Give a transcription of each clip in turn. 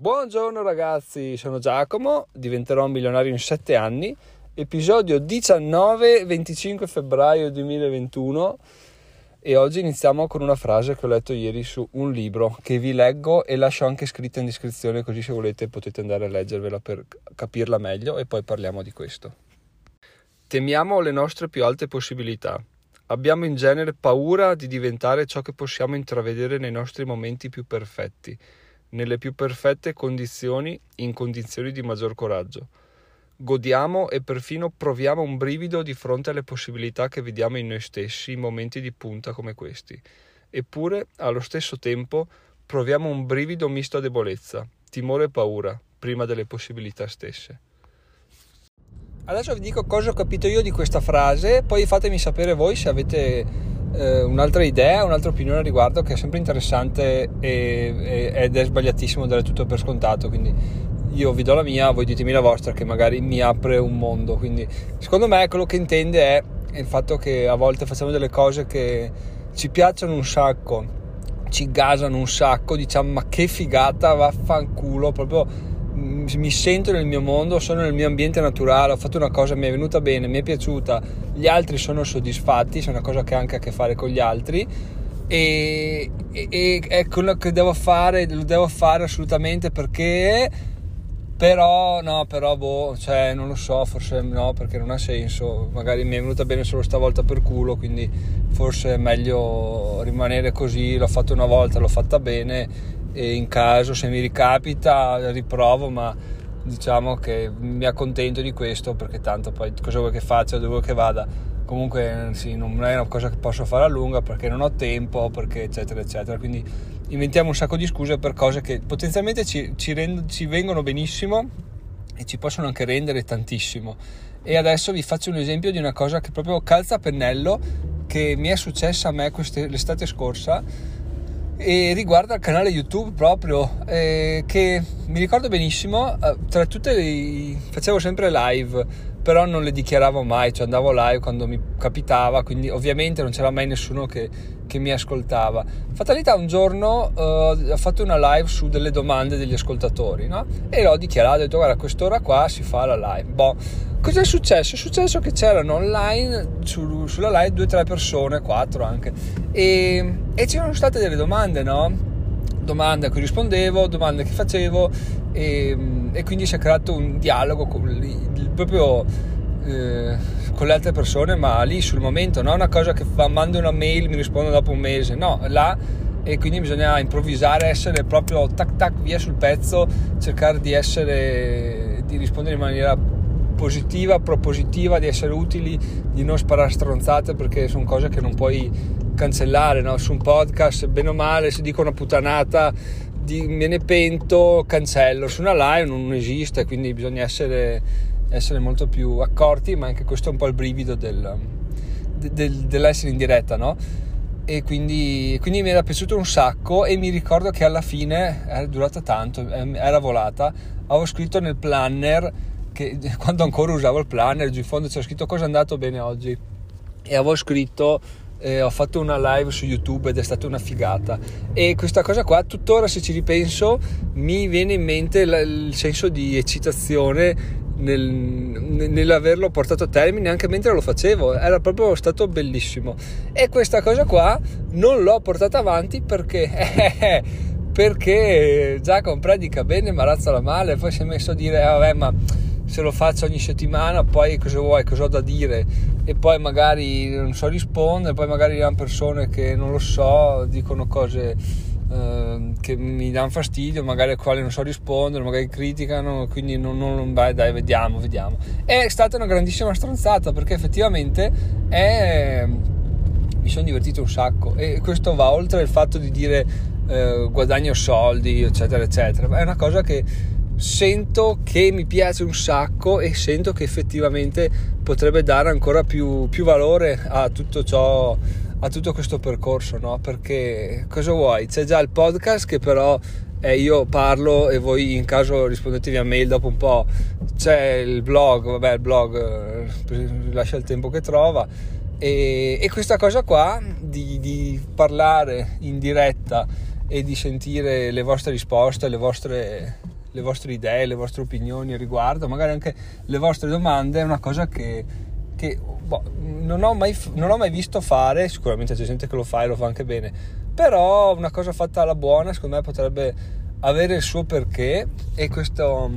Buongiorno ragazzi, sono Giacomo, diventerò milionario in 7 anni, episodio 19-25 febbraio 2021 e oggi iniziamo con una frase che ho letto ieri su un libro che vi leggo e lascio anche scritta in descrizione così se volete potete andare a leggervela per capirla meglio e poi parliamo di questo. Temiamo le nostre più alte possibilità. Abbiamo in genere paura di diventare ciò che possiamo intravedere nei nostri momenti più perfetti nelle più perfette condizioni, in condizioni di maggior coraggio. Godiamo e perfino proviamo un brivido di fronte alle possibilità che vediamo in noi stessi in momenti di punta come questi. Eppure, allo stesso tempo, proviamo un brivido misto a debolezza, timore e paura, prima delle possibilità stesse. Adesso vi dico cosa ho capito io di questa frase, poi fatemi sapere voi se avete eh, un'altra idea, un'altra opinione a riguardo che è sempre interessante e, e, ed è sbagliatissimo dare tutto per scontato, quindi io vi do la mia, voi ditemi la vostra che magari mi apre un mondo, quindi secondo me quello che intende è il fatto che a volte facciamo delle cose che ci piacciono un sacco, ci gasano un sacco, diciamo ma che figata, vaffanculo, proprio mi sento nel mio mondo, sono nel mio ambiente naturale, ho fatto una cosa, mi è venuta bene, mi è piaciuta, gli altri sono soddisfatti, c'è una cosa che ha anche a che fare con gli altri e, e, e è quello che devo fare, lo devo fare assolutamente perché però no, però boh, cioè non lo so, forse no perché non ha senso, magari mi è venuta bene solo stavolta per culo, quindi forse è meglio rimanere così, l'ho fatto una volta, l'ho fatta bene e in caso se mi ricapita riprovo ma diciamo che mi accontento di questo perché tanto poi cosa vuoi che faccia dove vuoi che vada. Comunque sì, non è una cosa che posso fare a lunga perché non ho tempo perché eccetera eccetera. Quindi inventiamo un sacco di scuse per cose che potenzialmente ci, ci, rend- ci vengono benissimo e ci possono anche rendere tantissimo. E adesso vi faccio un esempio di una cosa che proprio calza a pennello che mi è successa a me l'estate scorsa e riguarda il canale YouTube proprio eh, che mi ricordo benissimo eh, tra tutte le facevo sempre live però non le dichiaravo mai cioè andavo live quando mi capitava quindi ovviamente non c'era mai nessuno che, che mi ascoltava fatalità un giorno eh, ho fatto una live su delle domande degli ascoltatori no? e l'ho dichiarato ho detto guarda a quest'ora qua si fa la live boh Cosa è successo? È successo che c'erano online su, sulla live due o tre persone, quattro anche, e, e c'erano state delle domande, no? Domande a cui rispondevo, domande che facevo, e, e quindi si è creato un dialogo con, proprio eh, con le altre persone, ma lì sul momento, non una cosa che fa, mando una mail, mi rispondo dopo un mese, no, là e quindi bisogna improvvisare, essere proprio tac tac via sul pezzo, cercare di essere, di rispondere in maniera positiva, propositiva, di essere utili, di non sparare stronzate perché sono cose che non puoi cancellare, no? su un podcast bene o male se dico una puttanata di, me ne pento, cancello, su una live non esiste, quindi bisogna essere, essere molto più accorti, ma anche questo è un po' il brivido del, del, dell'essere in diretta, no? E quindi, quindi, mi era piaciuto un sacco e mi ricordo che alla fine era durata tanto, era volata, avevo scritto nel planner che quando ancora usavo il planner giù in fondo c'era scritto cosa è andato bene oggi e avevo scritto eh, ho fatto una live su YouTube ed è stata una figata. E questa cosa qua tuttora se ci ripenso mi viene in mente l- il senso di eccitazione nel, nell'averlo portato a termine anche mentre lo facevo. Era proprio stato bellissimo. E questa cosa qua non l'ho portata avanti perché perché Giacomo predica bene ma razzola male. Poi si è messo a dire eh, vabbè ma se lo faccio ogni settimana, poi cosa vuoi, cosa ho da dire? E poi magari non so rispondere, poi magari hanno persone che non lo so, dicono cose eh, che mi danno fastidio, magari a quali non so rispondere, magari criticano, quindi non, non beh, dai, vediamo, vediamo. È stata una grandissima stronzata perché effettivamente è, mi sono divertito un sacco. E questo va oltre il fatto di dire eh, guadagno soldi, eccetera, eccetera, è una cosa che sento che mi piace un sacco e sento che effettivamente potrebbe dare ancora più, più valore a tutto ciò a tutto questo percorso no? perché cosa vuoi? C'è già il podcast che però eh, io parlo e voi in caso rispondete via mail dopo un po' c'è il blog vabbè il blog eh, lascia il tempo che trova. E, e questa cosa qua di, di parlare in diretta e di sentire le vostre risposte, le vostre, le vostre idee, le vostre opinioni riguardo, magari anche le vostre domande, è una cosa che, che boh, non, ho mai, non ho mai visto fare, sicuramente c'è gente che lo fa e lo fa anche bene, però una cosa fatta alla buona secondo me potrebbe avere il suo perché e questo,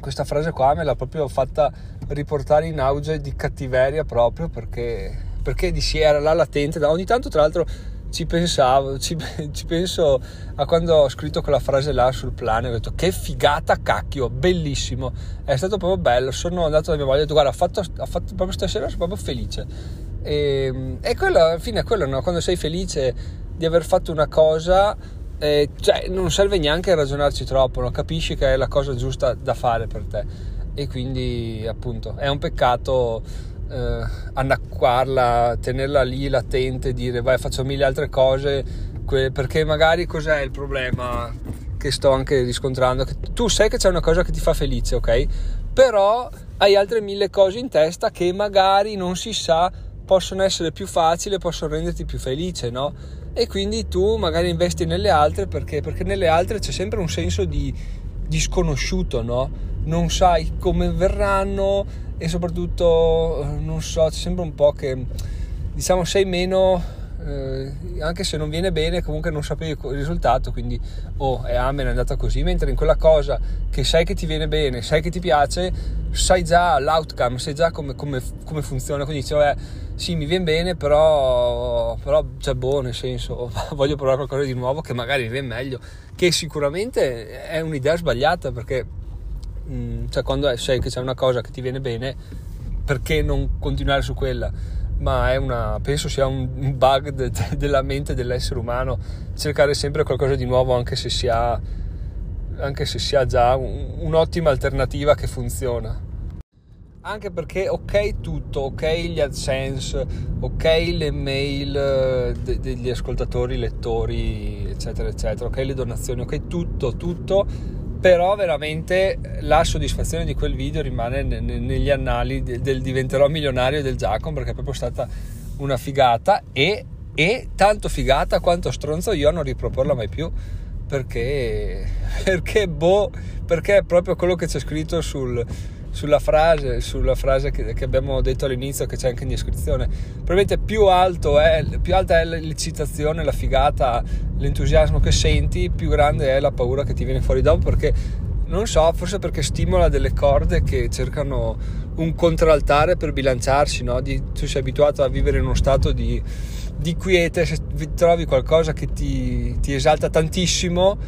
questa frase qua me l'ha proprio fatta riportare in auge di cattiveria proprio perché, perché di sì era là latente, da ogni tanto tra l'altro ci pensavo, ci, ci, penso a quando ho scritto quella frase là sul plano, ho detto che figata cacchio, bellissimo, è stato proprio bello, sono andato da mia moglie e ho detto guarda, ho fatto, fatto proprio stasera, sono proprio felice. E, e quello, alla fine è quello, no? quando sei felice di aver fatto una cosa, eh, cioè, non serve neanche ragionarci troppo, no? capisci che è la cosa giusta da fare per te. E quindi appunto è un peccato eh, annacquarla, tenerla lì latente, dire vai faccio mille altre cose, perché magari cos'è il problema che sto anche riscontrando? Che tu sai che c'è una cosa che ti fa felice, ok? Però hai altre mille cose in testa che magari non si sa possono essere più facili, possono renderti più felice, no? E quindi tu magari investi nelle altre perché, perché nelle altre c'è sempre un senso di, di sconosciuto, no? Non sai come verranno, e soprattutto eh, non so, c'è sempre un po' che diciamo sei meno eh, anche se non viene bene comunque non sapevi il risultato quindi oh è amen è andata così mentre in quella cosa che sai che ti viene bene sai che ti piace sai già l'outcome sai già come, come, come funziona quindi dici sì mi viene bene però però c'è boh nel senso voglio provare qualcosa di nuovo che magari mi viene meglio che sicuramente è un'idea sbagliata perché Mm, cioè quando sai che c'è una cosa che ti viene bene, perché non continuare su quella? Ma una, penso sia un bug de, de, della mente dell'essere umano cercare sempre qualcosa di nuovo anche se si ha, se si ha già un, un'ottima alternativa che funziona. Anche perché ok tutto, ok gli AdSense, ok le mail eh, de- degli ascoltatori, lettori, eccetera, eccetera, ok le donazioni, ok tutto, tutto però veramente la soddisfazione di quel video rimane ne, ne, negli annali del, del, diventerò milionario del Giacomo perché è proprio stata una figata e, e tanto figata quanto stronzo io a non riproporla mai più perché perché boh perché è proprio quello che c'è scritto sul sulla frase, sulla frase che, che, abbiamo detto all'inizio, che c'è anche in descrizione. Probabilmente più, è, più alta è l'eccitazione, la figata, l'entusiasmo che senti, più grande è la paura che ti viene fuori dopo perché non so, forse perché stimola delle corde che cercano un contraltare per bilanciarsi, no? Di, tu sei abituato a vivere in uno stato di, di quiete, se trovi qualcosa che ti, ti esalta tantissimo,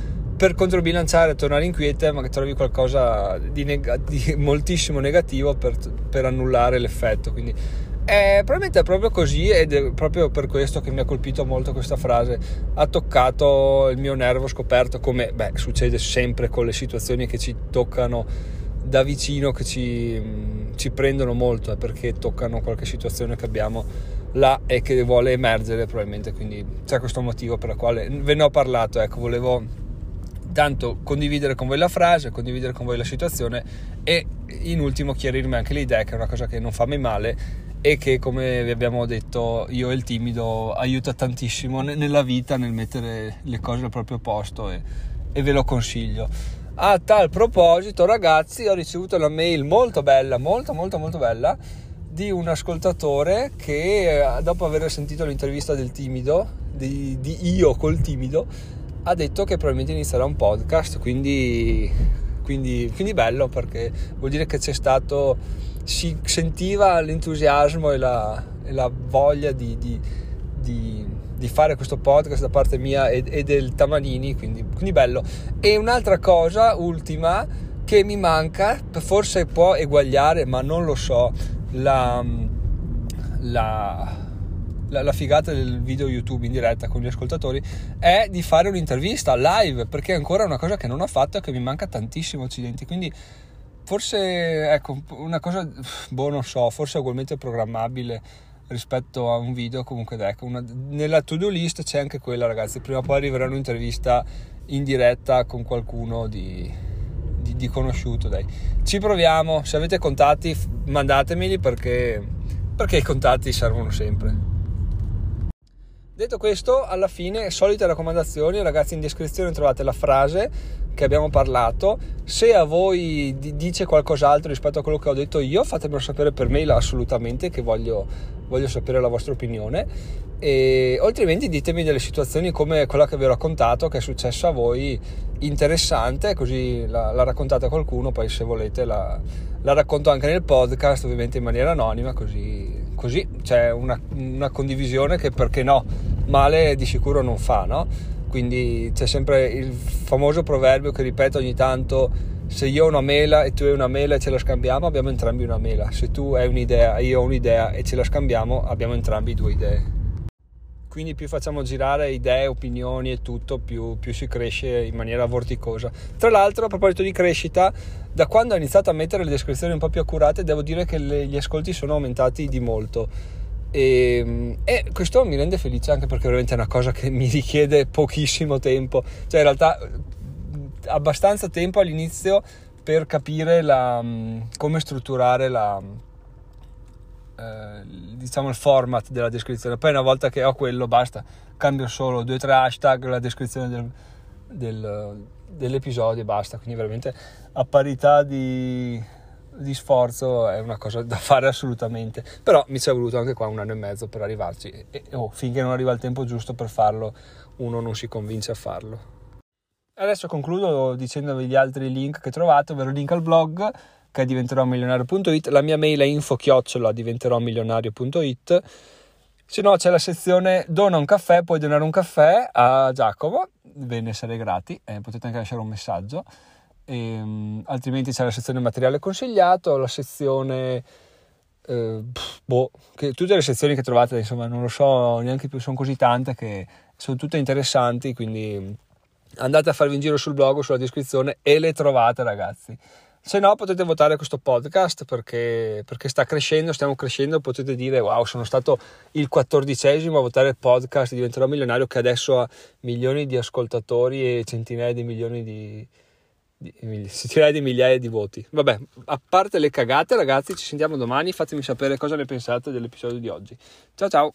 per controbilanciare, tornare inquiete, ma che trovi qualcosa di, neg- di moltissimo negativo per, per, annullare l'effetto. Quindi è, probabilmente è proprio così ed è proprio per questo che mi ha colpito molto questa frase. Ha toccato il mio nervo scoperto, come beh, succede sempre con le situazioni che ci toccano da vicino, che ci, ci prendono molto, eh, perché toccano qualche situazione che abbiamo là e che vuole emergere probabilmente. Quindi c'è questo motivo per il quale ve ne ho parlato. Ecco, volevo tanto condividere con voi la frase, condividere con voi la situazione e in ultimo chiarirmi anche l'idea che è una cosa che non fa mai male e che come vi abbiamo detto io e il timido aiuta tantissimo nella vita nel mettere le cose al proprio posto e, e ve lo consiglio. A tal proposito ragazzi ho ricevuto una mail molto bella, molto molto molto bella di un ascoltatore che dopo aver sentito l'intervista del timido, di, di io col timido, ha detto che probabilmente inizierà un podcast, quindi, quindi, quindi bello perché vuol dire che c'è stato, si sentiva l'entusiasmo e la, e la voglia di, di, di, di, fare questo podcast da parte mia e, e del Tamanini, quindi, quindi bello. E un'altra cosa, ultima, che mi manca, forse può eguagliare, ma non lo so, la, la la, la, figata del video YouTube in diretta con gli ascoltatori è di fare un'intervista live, perché è ancora una cosa che non ho fatto e che mi manca tantissimo accidenti. Quindi forse ecco una cosa, boh, non so, forse ugualmente programmabile rispetto a un video. Comunque, ecco, una, nella to-do list c'è anche quella, ragazzi. Prima o poi arriverà un'intervista in diretta con qualcuno di, di, di conosciuto. Dai. Ci proviamo. Se avete contatti, mandatemeli perché, perché i contatti servono sempre. Detto questo, alla fine, solite raccomandazioni, ragazzi, in descrizione trovate la frase che abbiamo parlato. Se a voi dice qualcos'altro rispetto a quello che ho detto io, fatemelo sapere per mail assolutamente, che voglio, voglio sapere la vostra opinione. E altrimenti ditemi delle situazioni come quella che vi ho raccontato, che è successa a voi, interessante, così la, la raccontate a qualcuno, poi se volete la, la racconto anche nel podcast, ovviamente in maniera anonima, così così c'è una, una, condivisione che perché no, male di sicuro non fa, no? Quindi c'è sempre il famoso proverbio che ripeto ogni tanto, se io ho una mela e tu hai una mela e ce la scambiamo, abbiamo entrambi una mela. Se tu hai un'idea e io ho un'idea e ce la scambiamo, abbiamo entrambi due idee quindi più facciamo girare idee, opinioni e tutto, più, più, si cresce in maniera vorticosa. Tra l'altro, a proposito di crescita, da quando ho iniziato a mettere le descrizioni un po' più accurate, devo dire che le, gli ascolti sono aumentati di molto. E, ehm, e, questo mi rende felice anche perché veramente è una cosa che mi richiede pochissimo tempo, cioè in realtà abbastanza tempo all'inizio per capire la, come strutturare la eh, diciamo il format della descrizione. Poi una volta che ho quello basta, cambio solo due o tre hashtag, la descrizione del, del, dell'episodio e basta. Quindi veramente a parità di, di, sforzo è una cosa da fare assolutamente. Però mi ci è voluto anche qua un anno e mezzo per arrivarci e, e oh, finché non arriva il tempo giusto per farlo uno non si convince a farlo. Adesso concludo dicendovi gli altri link che trovate, ovvero link al blog che è diventeròmilionario.it, la mia mail è info chiocciola diventeròmilionario.it, se no c'è la sezione dona un caffè, puoi donare un caffè a Giacomo, ve ne sarei grati, eh, potete anche lasciare un messaggio, e, um, altrimenti c'è la sezione materiale consigliato, la sezione... Eh, boh, che, tutte le sezioni che trovate, insomma, non lo so neanche più, sono così tante che sono tutte interessanti, quindi andate a farvi un giro sul blog, sulla descrizione e le trovate, ragazzi. Se no potete votare questo podcast perché, perché, sta crescendo, stiamo crescendo, potete dire wow sono stato il quattordicesimo a votare il podcast Diventerò Milionario che adesso ha milioni di ascoltatori e centinaia di milioni di, centinaia di migliaia di voti. Vabbè, a parte le cagate ragazzi ci sentiamo domani, fatemi sapere cosa ne pensate dell'episodio di oggi. Ciao ciao!